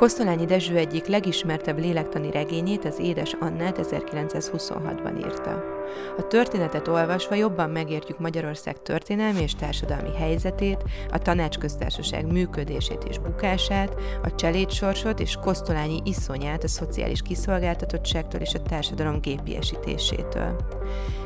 Kosztolányi Dezső egyik legismertebb lélektani regényét, az Édes Annát 1926-ban írta. A történetet olvasva jobban megértjük Magyarország történelmi és társadalmi helyzetét, a tanácsköztársaság működését és bukását, a cselédsorsot és Kosztolányi iszonyát a szociális kiszolgáltatottságtól és a társadalom gépiesítésétől.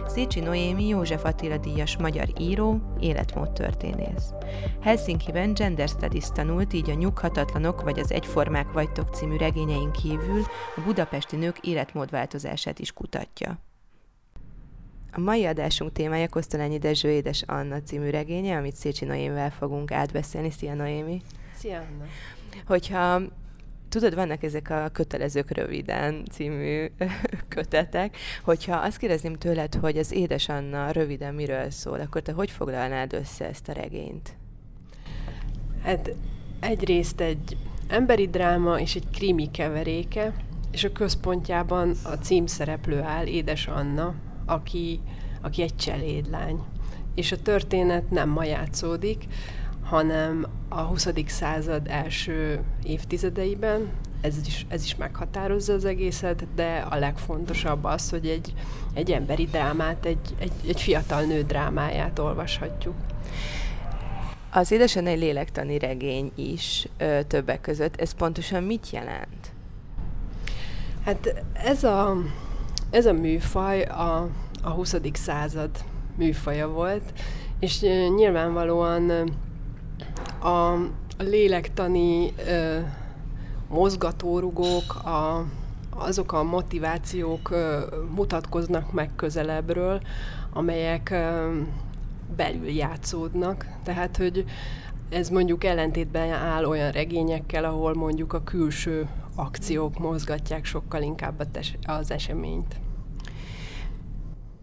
Szécsi Noémi József Attila díjas magyar író, életmódtörténész. Helsinki-ben Gender Studies tanult, így a Nyughatatlanok vagy az Egyformák vagytok című regényein kívül a budapesti nők életmódváltozását is kutatja. A mai adásunk témája Kosztolányi Dezső Édes Anna című regénye, amit Szécsi Noémivel fogunk átbeszélni. Szia Noémi! Szia Anna! Hogyha tudod, vannak ezek a kötelezők röviden című kötetek, hogyha azt kérdezném tőled, hogy az Édes Anna röviden miről szól, akkor te hogy foglalnád össze ezt a regényt? Hát egyrészt egy emberi dráma és egy krimi keveréke, és a központjában a címszereplő áll, Édes Anna, aki, aki egy cselédlány. És a történet nem ma játszódik, hanem a 20. század első évtizedeiben, ez is, ez is meghatározza az egészet, de a legfontosabb az, hogy egy, egy emberi drámát, egy, egy, egy fiatal nő drámáját olvashatjuk. Az Édesen egy lélektani regény is ö, többek között. Ez pontosan mit jelent? Hát ez a, ez a műfaj a, a 20. század műfaja volt, és nyilvánvalóan a, a lélektani ö, mozgatórugók, a, azok a motivációk ö, mutatkoznak meg közelebbről, amelyek ö, belül játszódnak. Tehát, hogy ez mondjuk ellentétben áll olyan regényekkel, ahol mondjuk a külső akciók mozgatják sokkal inkább az eseményt.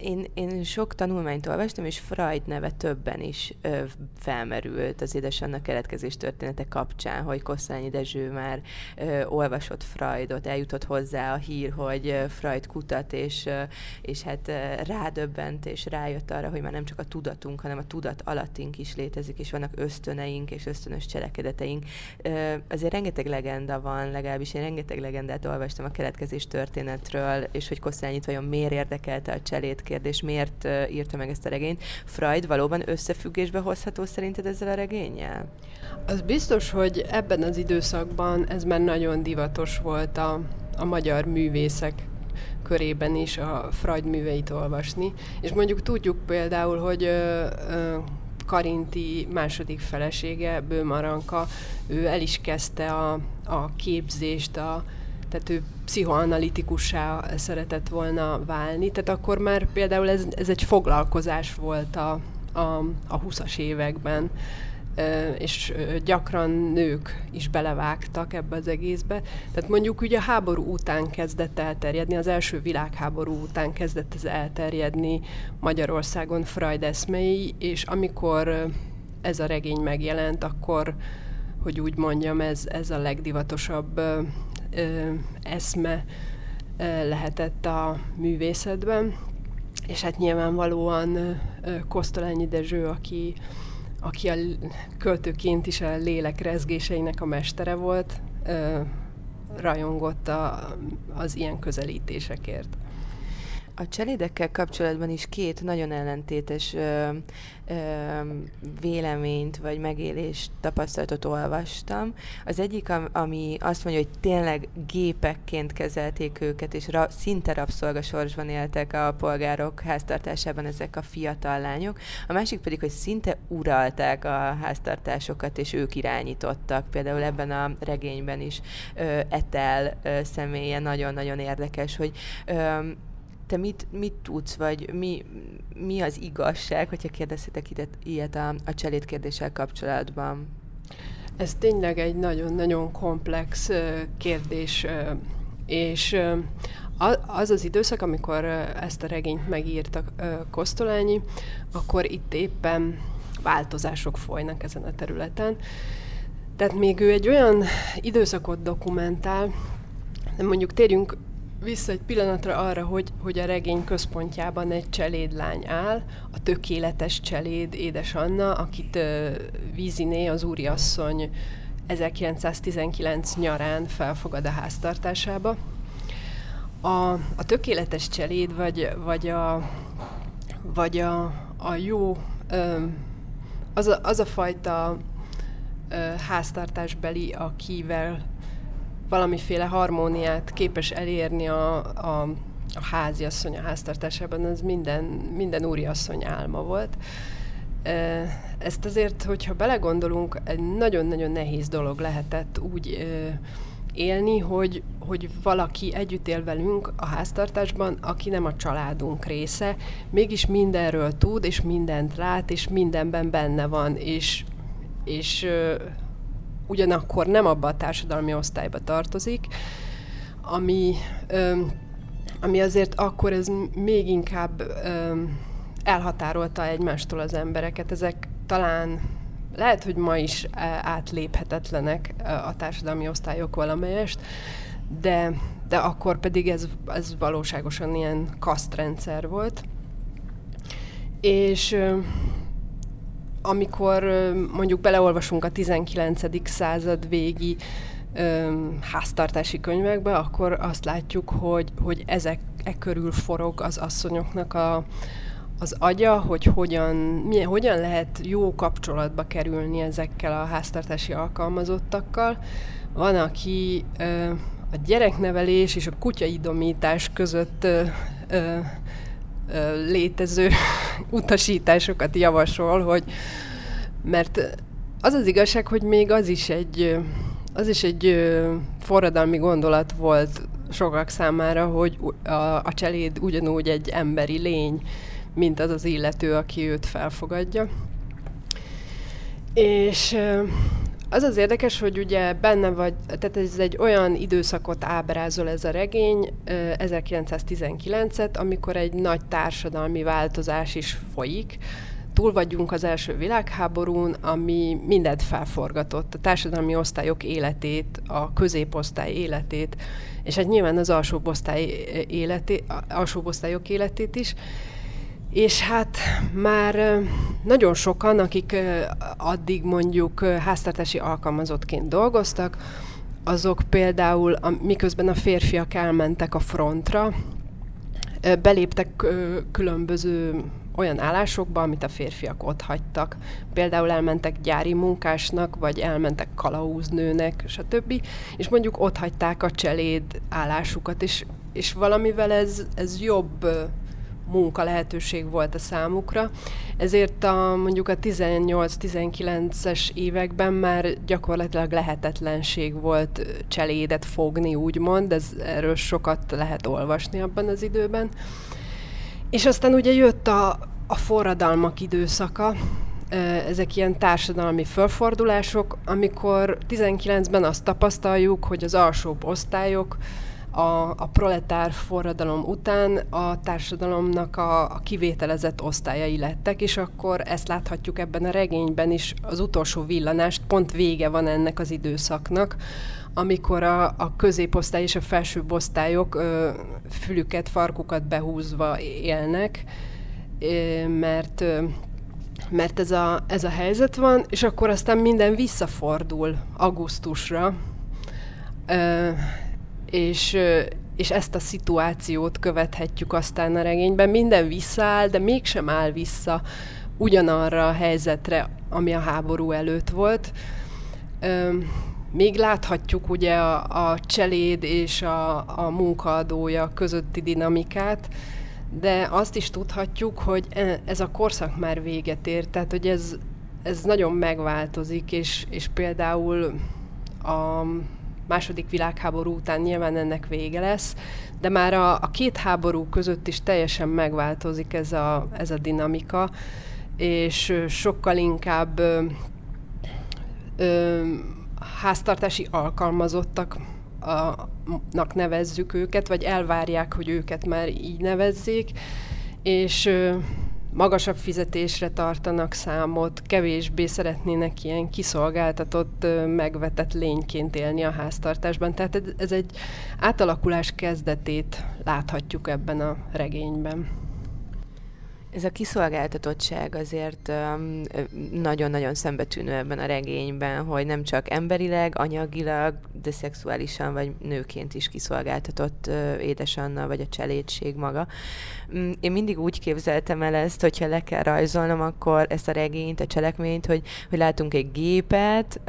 Én, én sok tanulmányt olvastam, és Freud neve többen is ö, felmerült az édesannak keletkezés története kapcsán, hogy Kosszányi Dezső már ö, olvasott Freudot, eljutott hozzá a hír, hogy Freud kutat, és, ö, és hát ö, rádöbbent, és rájött arra, hogy már nem csak a tudatunk, hanem a tudat alattink is létezik, és vannak ösztöneink, és ösztönös cselekedeteink. Ö, azért rengeteg legenda van, legalábbis én rengeteg legendát olvastam a keletkezés történetről, és hogy Kosszányit vajon miért érdekelte a cselét kérdés, miért írta meg ezt a regényt. Freud valóban összefüggésbe hozható szerinted ezzel a regényel? Az biztos, hogy ebben az időszakban ez már nagyon divatos volt a, a magyar művészek körében is a Freud műveit olvasni. És mondjuk tudjuk például, hogy ö, ö, Karinti második felesége, Bőmaranka, ő el is kezdte a, a képzést, a, tehát ő pszichoanalitikussá szeretett volna válni, tehát akkor már például ez, ez egy foglalkozás volt a, a, a 20-as években, és gyakran nők is belevágtak ebbe az egészbe. Tehát mondjuk ugye a háború után kezdett elterjedni, az első világháború után kezdett ez elterjedni Magyarországon Freud eszmei, és amikor ez a regény megjelent, akkor, hogy úgy mondjam, ez, ez a legdivatosabb ö, eszme ö, lehetett a művészetben, és hát nyilvánvalóan ö, Kosztolányi Dezső, aki, aki a költőként is a lélek rezgéseinek a mestere volt, ö, rajongott a, az ilyen közelítésekért. A cselédekkel kapcsolatban is két nagyon ellentétes ö, ö, véleményt vagy megélést, tapasztalatot olvastam. Az egyik, ami azt mondja, hogy tényleg gépekként kezelték őket, és ra, szinte rabszolgasorsban éltek a polgárok háztartásában ezek a fiatal lányok. A másik pedig, hogy szinte uralták a háztartásokat, és ők irányítottak. Például ebben a regényben is ö, Etel ö, személye nagyon-nagyon érdekes, hogy ö, te mit, mit tudsz, vagy mi, mi az igazság, hogyha kérdezhetek ilyet a, a cselét kérdéssel kapcsolatban? Ez tényleg egy nagyon-nagyon komplex kérdés, és az az időszak, amikor ezt a regényt megírta Kosztolányi, akkor itt éppen változások folynak ezen a területen. Tehát még ő egy olyan időszakot dokumentál, de mondjuk térjünk vissza egy pillanatra arra, hogy, hogy a regény központjában egy cselédlány áll, a tökéletes cseléd, édes Anna, akit uh, Víziné, az úriasszony 1919 nyarán felfogad a háztartásába. A, a tökéletes cseléd, vagy, vagy, a, vagy a, a jó, az a, az a fajta háztartásbeli, akivel valamiféle harmóniát képes elérni a, a, a háziasszony a háztartásában, az minden, minden úriasszony álma volt. Ezt azért, hogyha belegondolunk, egy nagyon-nagyon nehéz dolog lehetett úgy élni, hogy, hogy valaki együtt él velünk a háztartásban, aki nem a családunk része, mégis mindenről tud, és mindent lát, és mindenben benne van, és, és ugyanakkor nem abba a társadalmi osztályba tartozik, ami, ami azért akkor ez még inkább ö, elhatárolta egymástól az embereket. Ezek talán lehet, hogy ma is átléphetetlenek a társadalmi osztályok valamelyest, de, de akkor pedig ez, ez valóságosan ilyen kasztrendszer volt. És amikor mondjuk beleolvasunk a 19. század végi háztartási könyvekbe, akkor azt látjuk, hogy, hogy ezek e körül forog az asszonyoknak a, az agya, hogy hogyan, milyen, hogyan lehet jó kapcsolatba kerülni ezekkel a háztartási alkalmazottakkal. Van, aki ö, a gyereknevelés és a kutyaidomítás között ö, ö, létező utasításokat javasol, hogy mert az az igazság, hogy még az is egy, az is egy forradalmi gondolat volt sokak számára, hogy a, a cseléd ugyanúgy egy emberi lény, mint az az illető, aki őt felfogadja. És az az érdekes, hogy ugye benne vagy, tehát ez egy olyan időszakot ábrázol ez a regény, 1919-et, amikor egy nagy társadalmi változás is folyik. Túl vagyunk az első világháborún, ami mindent felforgatott, a társadalmi osztályok életét, a középosztály életét, és hát nyilván az alsóbb osztály életé, alsóbb osztályok életét is. És hát már nagyon sokan, akik addig mondjuk háztartási alkalmazottként dolgoztak, azok például, miközben a férfiak elmentek a frontra, beléptek különböző olyan állásokba, amit a férfiak ott hagytak. Például elmentek gyári munkásnak, vagy elmentek kalauznőnek, stb. És mondjuk ott hagyták a cseléd állásukat, és, és valamivel ez, ez jobb munka lehetőség volt a számukra. Ezért a, mondjuk a 18-19-es években már gyakorlatilag lehetetlenség volt cselédet fogni, úgymond, ez, erről sokat lehet olvasni abban az időben. És aztán ugye jött a, a forradalmak időszaka, ezek ilyen társadalmi fölfordulások, amikor 19-ben azt tapasztaljuk, hogy az alsóbb osztályok a, a proletár forradalom után a társadalomnak a, a kivételezett osztályai lettek, és akkor ezt láthatjuk ebben a regényben is, az utolsó villanást, pont vége van ennek az időszaknak, amikor a, a középosztály és a felsőbb osztályok ö, fülüket, farkukat behúzva élnek, ö, mert ö, mert ez a, ez a helyzet van, és akkor aztán minden visszafordul augusztusra. És, és ezt a szituációt követhetjük aztán a regényben. Minden visszaáll, de mégsem áll vissza ugyanarra a helyzetre, ami a háború előtt volt. Még láthatjuk ugye a, a cseléd és a, a munkaadója közötti dinamikát, de azt is tudhatjuk, hogy e, ez a korszak már véget ér, tehát hogy ez, ez nagyon megváltozik, és, és például a második világháború után nyilván ennek vége lesz, de már a, a két háború között is teljesen megváltozik ez a, ez a dinamika, és sokkal inkább ö, ö, háztartási alkalmazottaknak nevezzük őket, vagy elvárják, hogy őket már így nevezzék, és magasabb fizetésre tartanak számot, kevésbé szeretnének ilyen kiszolgáltatott, megvetett lényként élni a háztartásban. Tehát ez egy átalakulás kezdetét láthatjuk ebben a regényben. Ez a kiszolgáltatottság azért nagyon-nagyon szembetűnő ebben a regényben, hogy nem csak emberileg, anyagilag, de szexuálisan vagy nőként is kiszolgáltatott édesanna vagy a cselédség maga. Mm, én mindig úgy képzeltem el ezt, hogyha le kell rajzolnom, akkor ezt a regényt, a cselekményt, hogy, hogy látunk egy gépet,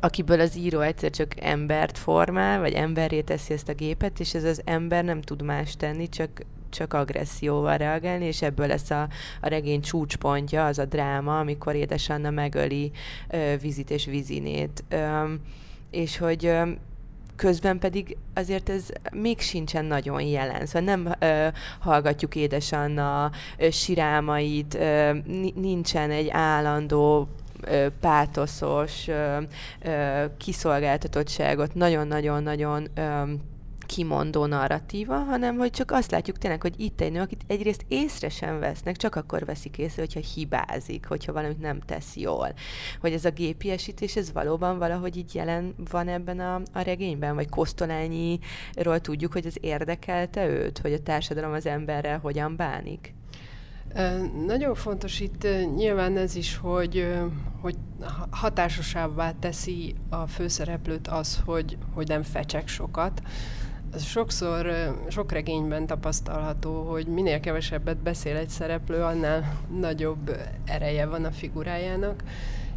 akiből az író egyszer csak embert formál, vagy emberré teszi ezt a gépet, és ez az ember nem tud más tenni, csak csak agresszióval reagálni, és ebből lesz a, a regény csúcspontja, az a dráma, amikor édesanna megöli ö, Vizit és Vizinét. Ö, és hogy ö, közben pedig azért ez még sincsen nagyon jelen. Szóval nem ö, hallgatjuk édesanna ö, sirámait, ö, nincsen egy állandó pátoszos kiszolgáltatottságot, nagyon-nagyon-nagyon kimondó narratíva, hanem hogy csak azt látjuk tényleg, hogy itt egy nő, akit egyrészt észre sem vesznek, csak akkor veszik észre, hogyha hibázik, hogyha valamit nem tesz jól. Hogy ez a gépiesítés, ez valóban valahogy így jelen van ebben a, a regényben, vagy Kosztolányiról tudjuk, hogy ez érdekelte őt, hogy a társadalom az emberrel hogyan bánik? Nagyon fontos itt nyilván ez is, hogy, hogy hatásosabbá teszi a főszereplőt az, hogy, hogy nem fecsek sokat. Sokszor, sok regényben tapasztalható, hogy minél kevesebbet beszél egy szereplő, annál nagyobb ereje van a figurájának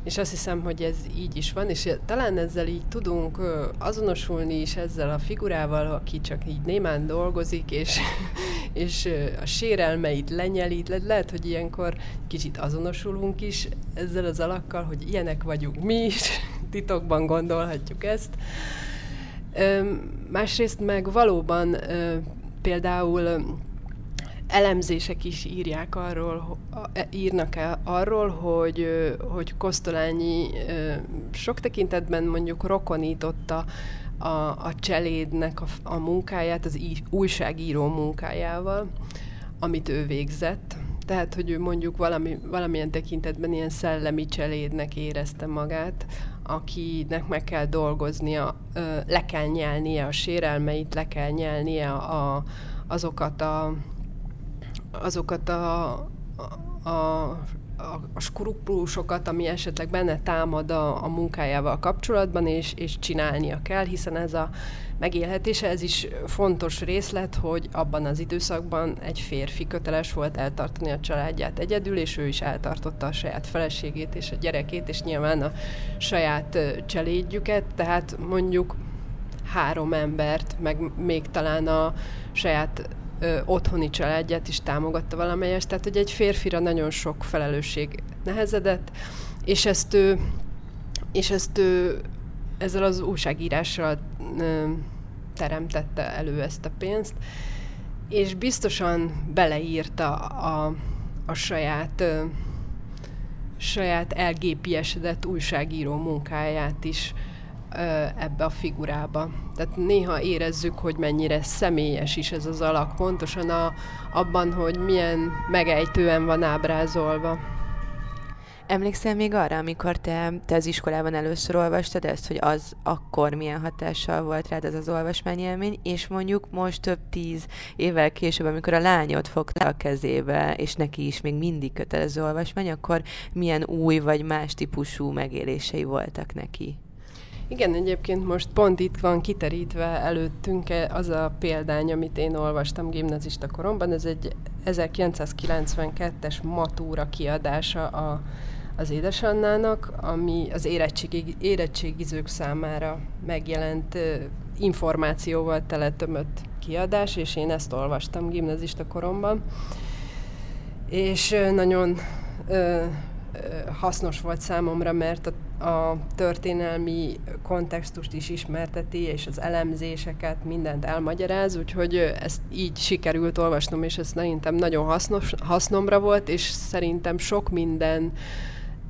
és azt hiszem, hogy ez így is van, és talán ezzel így tudunk azonosulni is ezzel a figurával, aki csak így némán dolgozik, és, és a sérelmeit lenyelít. Le- lehet, hogy ilyenkor kicsit azonosulunk is ezzel az alakkal, hogy ilyenek vagyunk mi is, titokban gondolhatjuk ezt. Másrészt meg valóban például elemzések is írják arról, e, írnak -e arról, hogy, hogy Kosztolányi sok tekintetben mondjuk rokonította a, a cselédnek a, a munkáját, az í, újságíró munkájával, amit ő végzett. Tehát, hogy ő mondjuk valami, valamilyen tekintetben ilyen szellemi cselédnek érezte magát, akinek meg kell dolgoznia, le kell nyelnie a sérelmeit, le kell nyelnie a, azokat a azokat a, a, a, a skrupulusokat, ami esetleg benne támad a, a munkájával kapcsolatban, és, és csinálnia kell, hiszen ez a megélhetése, ez is fontos részlet, hogy abban az időszakban egy férfi köteles volt eltartani a családját egyedül, és ő is eltartotta a saját feleségét és a gyerekét, és nyilván a saját cselédjüket, tehát mondjuk három embert, meg még talán a saját ö, otthoni családját is támogatta valamelyest, tehát hogy egy férfira nagyon sok felelősség nehezedett, és ezt ő, és ezt ő ezzel az újságírással ö, teremtette elő ezt a pénzt, és biztosan beleírta a, a saját ö, saját elgépiesedett újságíró munkáját is ebbe a figurába. Tehát néha érezzük, hogy mennyire személyes is ez az alak, pontosan a, abban, hogy milyen megejtően van ábrázolva. Emlékszel még arra, amikor te, te az iskolában először olvastad ezt, hogy az akkor milyen hatással volt rád ez az olvasmányélmény, és mondjuk most több tíz évvel később, amikor a lányot fogta a kezébe, és neki is még mindig kötelező olvasmány, akkor milyen új vagy más típusú megélései voltak neki? Igen, egyébként most pont itt van kiterítve előttünk az a példány, amit én olvastam gimnazista koromban. Ez egy 1992-es matúra kiadása a, az édesannának, ami az érettségi, érettségizők számára megjelent információval teletömött kiadás, és én ezt olvastam gimnazista koromban. És nagyon hasznos volt számomra, mert a, a történelmi kontextust is ismerteti, és az elemzéseket, mindent elmagyaráz, úgyhogy ezt így sikerült olvasnom, és ez szerintem nagyon hasznos, hasznomra volt, és szerintem sok minden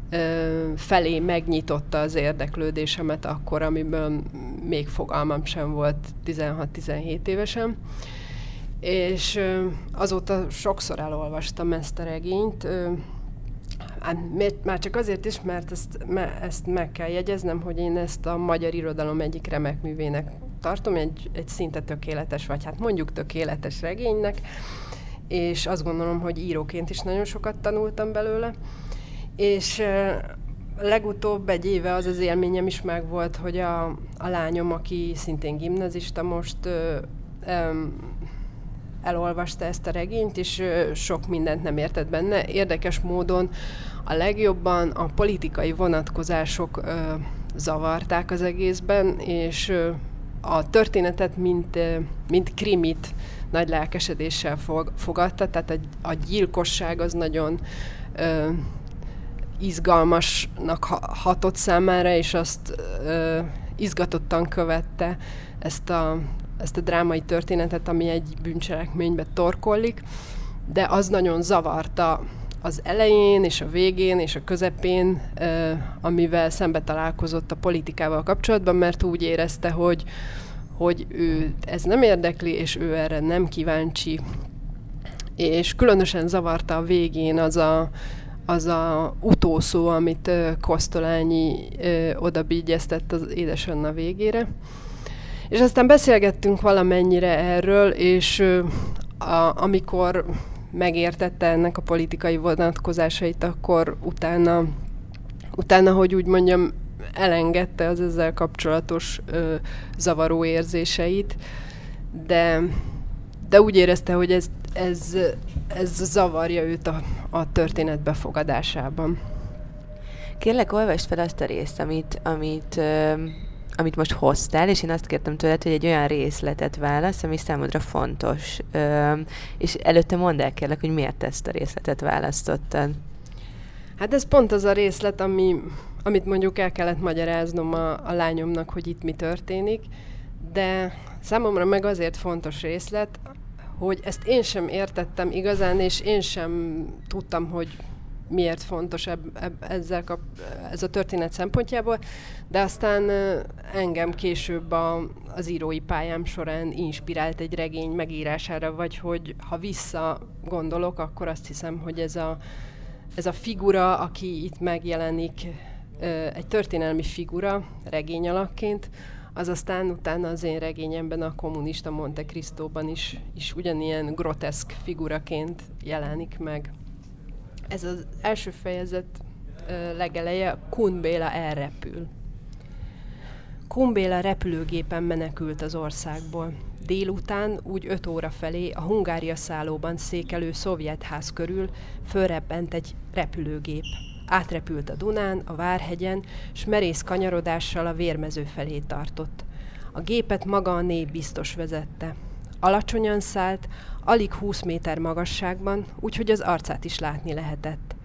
ö, felé megnyitotta az érdeklődésemet akkor, amiből még fogalmam sem volt 16-17 évesen. És ö, azóta sokszor elolvastam ezt a regényt, ö, Hát, már csak azért is, mert ezt, mert ezt meg kell jegyeznem, hogy én ezt a magyar irodalom egyik remek művének tartom, egy, egy szinte tökéletes, vagy hát mondjuk tökéletes regénynek, és azt gondolom, hogy íróként is nagyon sokat tanultam belőle. És legutóbb egy éve az az élményem is megvolt, hogy a, a lányom, aki szintén gimnazista most ö, ö, elolvasta ezt a regényt, és sok mindent nem értett benne. Érdekes módon a legjobban a politikai vonatkozások ö, zavarták az egészben, és ö, a történetet, mint, ö, mint krimit nagy lelkesedéssel fog, fogadta, tehát a, a gyilkosság az nagyon ö, izgalmasnak hatott számára, és azt ö, izgatottan követte ezt a, ezt a drámai történetet, ami egy bűncselekménybe torkollik, de az nagyon zavarta az elején és a végén és a közepén, amivel szembe találkozott a politikával kapcsolatban, mert úgy érezte, hogy, hogy ő ez nem érdekli, és ő erre nem kíváncsi. És különösen zavarta a végén az a, az a utószó, amit Kosztolányi odabígyeztett az édesanna végére. És aztán beszélgettünk valamennyire erről, és a, amikor megértette ennek a politikai vonatkozásait, akkor utána, utána, hogy úgy mondjam, elengedte az ezzel kapcsolatos ö, zavaró érzéseit, de, de úgy érezte, hogy ez, ez, ez zavarja őt a, a történet befogadásában. Kérlek, olvasd fel azt a részt, amit, amit, ö, amit most hoztál, és én azt kértem tőled, hogy egy olyan részletet válasz, ami számodra fontos. Ö, és előtte mondd el kérlek, hogy miért ezt a részletet választottad. Hát ez pont az a részlet, ami, amit mondjuk el kellett magyaráznom a, a lányomnak, hogy itt mi történik, de számomra meg azért fontos részlet, hogy ezt én sem értettem igazán, és én sem tudtam, hogy miért fontos eb, eb, ezzel kap, ez a történet szempontjából, de aztán engem később a, az írói pályám során inspirált egy regény megírására, vagy hogy ha vissza gondolok, akkor azt hiszem, hogy ez a, ez a figura, aki itt megjelenik, egy történelmi figura, regény alakként, az aztán utána az én regényemben a kommunista Monte Cristóban is, is ugyanilyen groteszk figuraként jelenik meg. Ez az első fejezet legeleje, Kun Béla elrepül. Kun Béla repülőgépen menekült az országból. Délután, úgy öt óra felé a Hungária szállóban székelő szovjet ház körül fölrebbent egy repülőgép. Átrepült a Dunán, a Várhegyen, s merész kanyarodással a vérmező felé tartott. A gépet maga a nép biztos vezette. Alacsonyan szállt, alig 20 méter magasságban, úgyhogy az arcát is látni lehetett.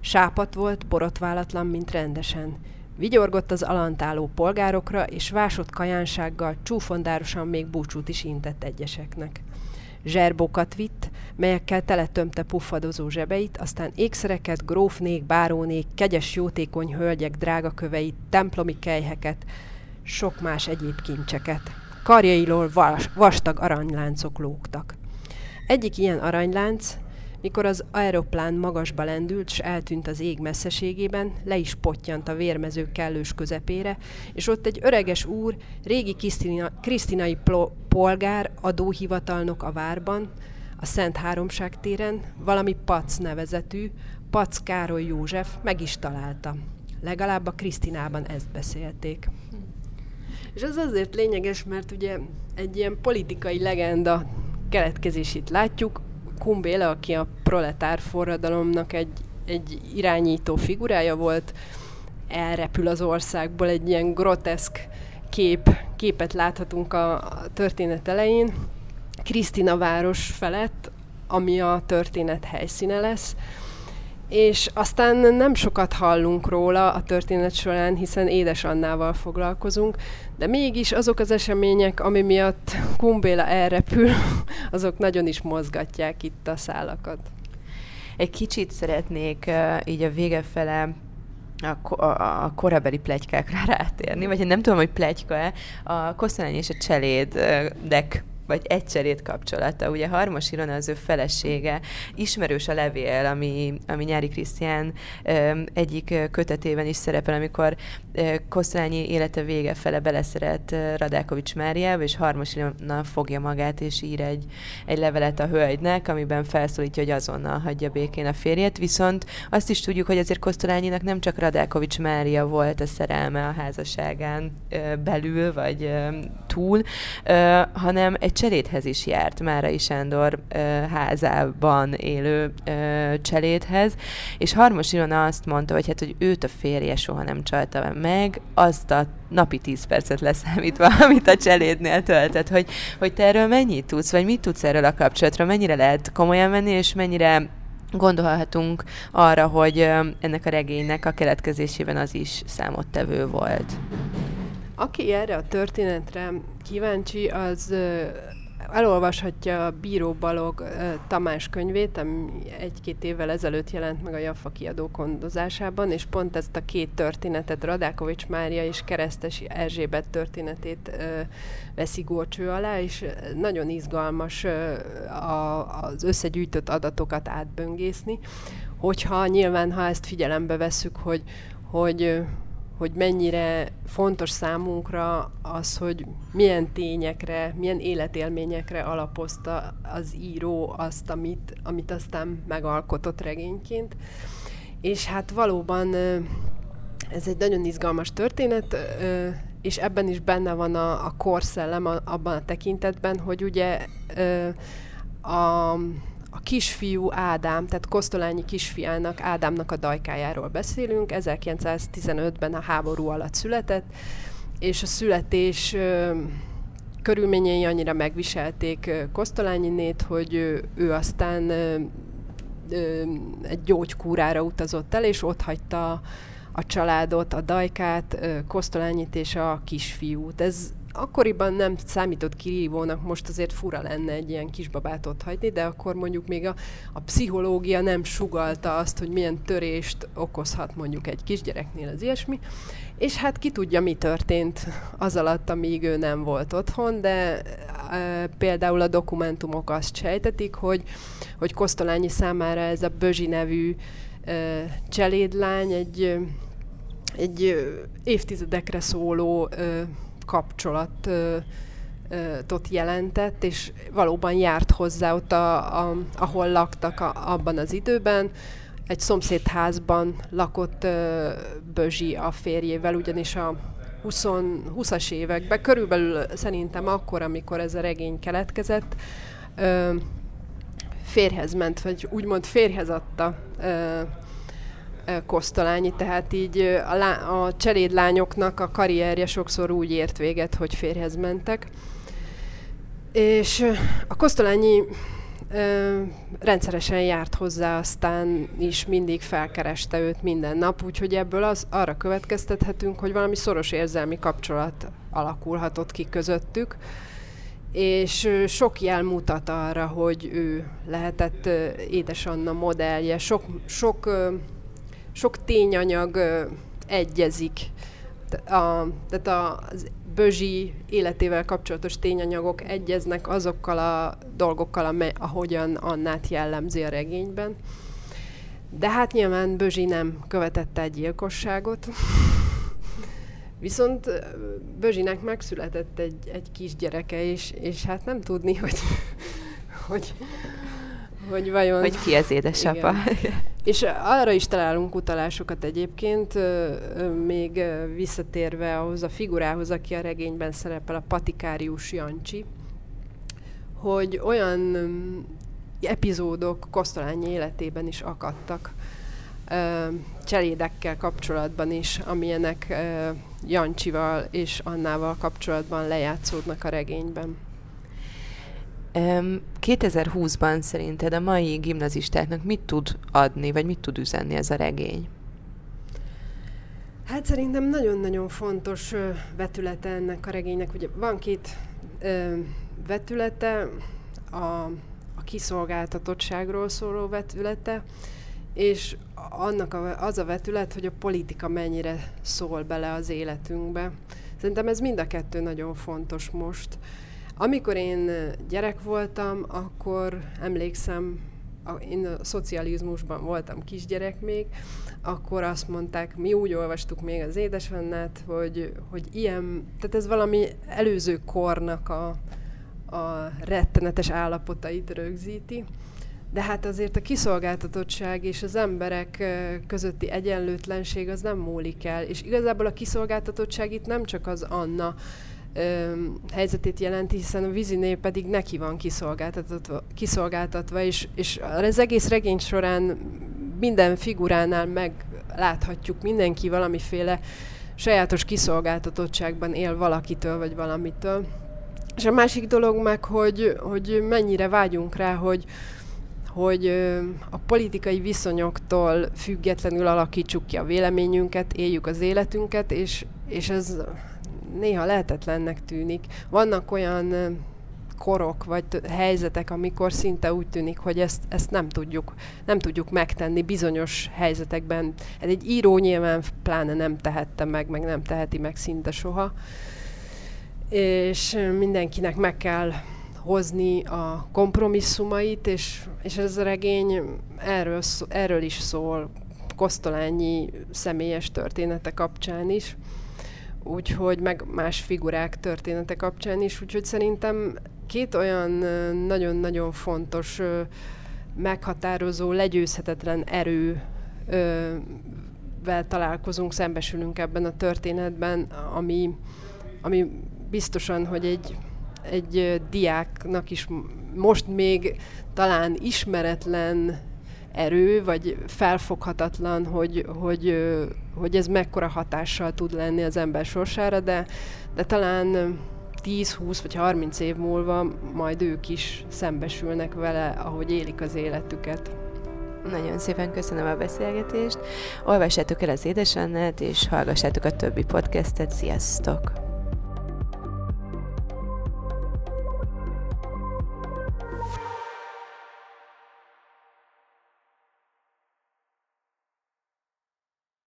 Sápat volt, borotválatlan, mint rendesen. Vigyorgott az alantáló polgárokra, és vásott kajánsággal csúfondárosan még búcsút is intett egyeseknek zserbókat vitt, melyekkel teletömte puffadozó zsebeit, aztán ékszereket, grófnék, bárónék, kegyes jótékony hölgyek drágaköveit, templomi kejheket, sok más egyéb kincseket. Karjailól vas, vastag aranyláncok lógtak. Egyik ilyen aranylánc mikor az aeroplán magasba lendült, s eltűnt az ég messzeségében, le is pottyant a vérmező kellős közepére, és ott egy öreges úr, régi Krisztina, krisztinai polgár, adóhivatalnok a várban, a Szent Háromság téren, valami Pac nevezetű, Pac Károly József meg is találta. Legalább a Krisztinában ezt beszélték. És ez azért lényeges, mert ugye egy ilyen politikai legenda keletkezését látjuk, Kumbéle, aki a proletár forradalomnak egy, egy irányító figurája volt, elrepül az országból, egy ilyen groteszk kép, képet láthatunk a, a történet elején, Krisztina város felett, ami a történet helyszíne lesz, és aztán nem sokat hallunk róla a történet során, hiszen édes Annával foglalkozunk, de mégis azok az események, ami miatt Kumbéla elrepül, azok nagyon is mozgatják itt a szálakat. Egy kicsit szeretnék uh, így a vége fele a, a, a korabeli plegykákra rátérni, vagy nem tudom, hogy plegyka-e, a Kosztolány és a cselédek vagy egy cserét kapcsolata. Ugye Harmos Ilona az ő felesége, ismerős a levél, ami, ami Nyári Krisztián egyik kötetében is szerepel, amikor Kosztolányi élete vége fele beleszeret Radákovics Máriába, és Harmos Ilona fogja magát, és ír egy, egy levelet a hölgynek, amiben felszólítja, hogy azonnal hagyja békén a férjet, viszont azt is tudjuk, hogy azért Kosztolányinak nem csak Radákovics Mária volt a szerelme a házasságán belül, vagy túl, hanem egy cselédhez is járt, Márai Sándor házában élő cselédhez, és Harmos Ilona azt mondta, hogy hát, hogy őt a férje soha nem csalta meg, azt a napi 10 percet leszámítva, amit a cselédnél töltött, hogy, hogy te erről mennyit tudsz, vagy mit tudsz erről a kapcsolatról, mennyire lehet komolyan venni, és mennyire gondolhatunk arra, hogy ennek a regénynek a keletkezésében az is számottevő volt. Aki erre a történetre kíváncsi, az elolvashatja a Bíró Balog Tamás könyvét, ami egy-két évvel ezelőtt jelent meg a Jaffa kiadó kondozásában, és pont ezt a két történetet, Radákovics Mária és Keresztes Erzsébet történetét veszi górcső alá, és nagyon izgalmas az összegyűjtött adatokat átböngészni, hogyha nyilván, ha ezt figyelembe vesszük, hogy, hogy hogy mennyire fontos számunkra az, hogy milyen tényekre, milyen életélményekre alapozta az író azt, amit, amit aztán megalkotott regényként. És hát valóban ez egy nagyon izgalmas történet, és ebben is benne van a, a korszellem abban a tekintetben, hogy ugye a a kisfiú Ádám, tehát Kosztolányi kisfiának, Ádámnak a dajkájáról beszélünk. 1915-ben a háború alatt született, és a születés ö, körülményei annyira megviselték Kosztolányinét, hogy ő, ő aztán ö, ö, egy gyógykúrára utazott el, és ott hagyta a családot, a dajkát, Kosztolányit és a kisfiút. Ez akkoriban nem számított kirívónak, most azért fura lenne egy ilyen kisbabát ott hagyni, de akkor mondjuk még a, a pszichológia nem sugalta azt, hogy milyen törést okozhat mondjuk egy kisgyereknél az ilyesmi. És hát ki tudja, mi történt az alatt, amíg ő nem volt otthon, de e, például a dokumentumok azt sejtetik, hogy, hogy Kosztolányi számára ez a Bözsi nevű e, cselédlány egy, egy évtizedekre szóló e, kapcsolatot jelentett, és valóban járt hozzá ott, a, a, ahol laktak a, abban az időben. Egy szomszédházban lakott ö, Bözsi a férjével, ugyanis a 20, 20-as években, körülbelül szerintem akkor, amikor ez a regény keletkezett, férhez ment, vagy úgymond férhez adta Kosztolányi, tehát így a, lá- a cselédlányoknak a karrierje sokszor úgy ért véget, hogy férhez mentek. És a Kosztolányi ö, rendszeresen járt hozzá, aztán is mindig felkereste őt minden nap, úgyhogy ebből az, arra következtethetünk, hogy valami szoros érzelmi kapcsolat alakulhatott ki közöttük, és sok jel mutat arra, hogy ő lehetett édesanna modellje, sok, sok sok tényanyag egyezik. A, tehát a, az Bözsi életével kapcsolatos tényanyagok egyeznek azokkal a dolgokkal, amely, ahogyan Annát jellemzi a regényben. De hát nyilván Bözsi nem követette egy gyilkosságot. Viszont Bözsinek megszületett egy, egy kisgyereke, és, és hát nem tudni, hogy, hogy, hogy vajon... Hogy ki az édesapa. Igen. És arra is találunk utalásokat egyébként, még visszatérve ahhoz a figurához, aki a regényben szerepel, a Patikárius Jancsi, hogy olyan epizódok Kosztolányi életében is akadtak, cselédekkel kapcsolatban is, amilyenek Jancsival és Annával kapcsolatban lejátszódnak a regényben. 2020-ban szerinted a mai gimnazistáknak mit tud adni, vagy mit tud üzenni ez a regény? Hát szerintem nagyon-nagyon fontos ö, vetülete ennek a regénynek. Ugye van két ö, vetülete, a, a kiszolgáltatottságról szóló vetülete, és annak a, az a vetület, hogy a politika mennyire szól bele az életünkbe. Szerintem ez mind a kettő nagyon fontos most Amikor én gyerek voltam, akkor emlékszem, én a szocializmusban voltam kisgyerek még, akkor azt mondták, mi úgy olvastuk még az édesannát, hogy, hogy ilyen, tehát ez valami előző kornak a, a rettenetes állapotait rögzíti. De hát azért a kiszolgáltatottság és az emberek közötti egyenlőtlenség az nem múlik el. És igazából a kiszolgáltatottság itt nem csak az Anna ö, helyzetét jelenti, hiszen a víziné pedig neki van kiszolgáltatva, kiszolgáltatva és, és az egész regény során minden figuránál megláthatjuk, mindenki valamiféle sajátos kiszolgáltatottságban él valakitől vagy valamitől. És a másik dolog meg, hogy, hogy mennyire vágyunk rá, hogy, hogy a politikai viszonyoktól függetlenül alakítsuk ki a véleményünket, éljük az életünket, és, és ez néha lehetetlennek tűnik. Vannak olyan korok vagy helyzetek, amikor szinte úgy tűnik, hogy ezt, ezt nem, tudjuk, nem tudjuk megtenni bizonyos helyzetekben. Ez egy író nyilván pláne nem tehette meg, meg nem teheti meg szinte soha. És mindenkinek meg kell hozni a kompromisszumait, és, és ez a regény erről, erről is szól, Kosztolányi személyes története kapcsán is, úgyhogy meg más figurák története kapcsán is, úgyhogy szerintem két olyan nagyon-nagyon fontos, meghatározó, legyőzhetetlen erő találkozunk, szembesülünk ebben a történetben, ami, ami biztosan, hogy egy egy diáknak is most még talán ismeretlen erő, vagy felfoghatatlan, hogy, hogy, hogy ez mekkora hatással tud lenni az ember sorsára, de, de talán 10-20 vagy 30 év múlva majd ők is szembesülnek vele, ahogy élik az életüket. Nagyon szépen köszönöm a beszélgetést. Olvassátok el az Édesannát, és hallgassátok a többi podcastet. Sziasztok!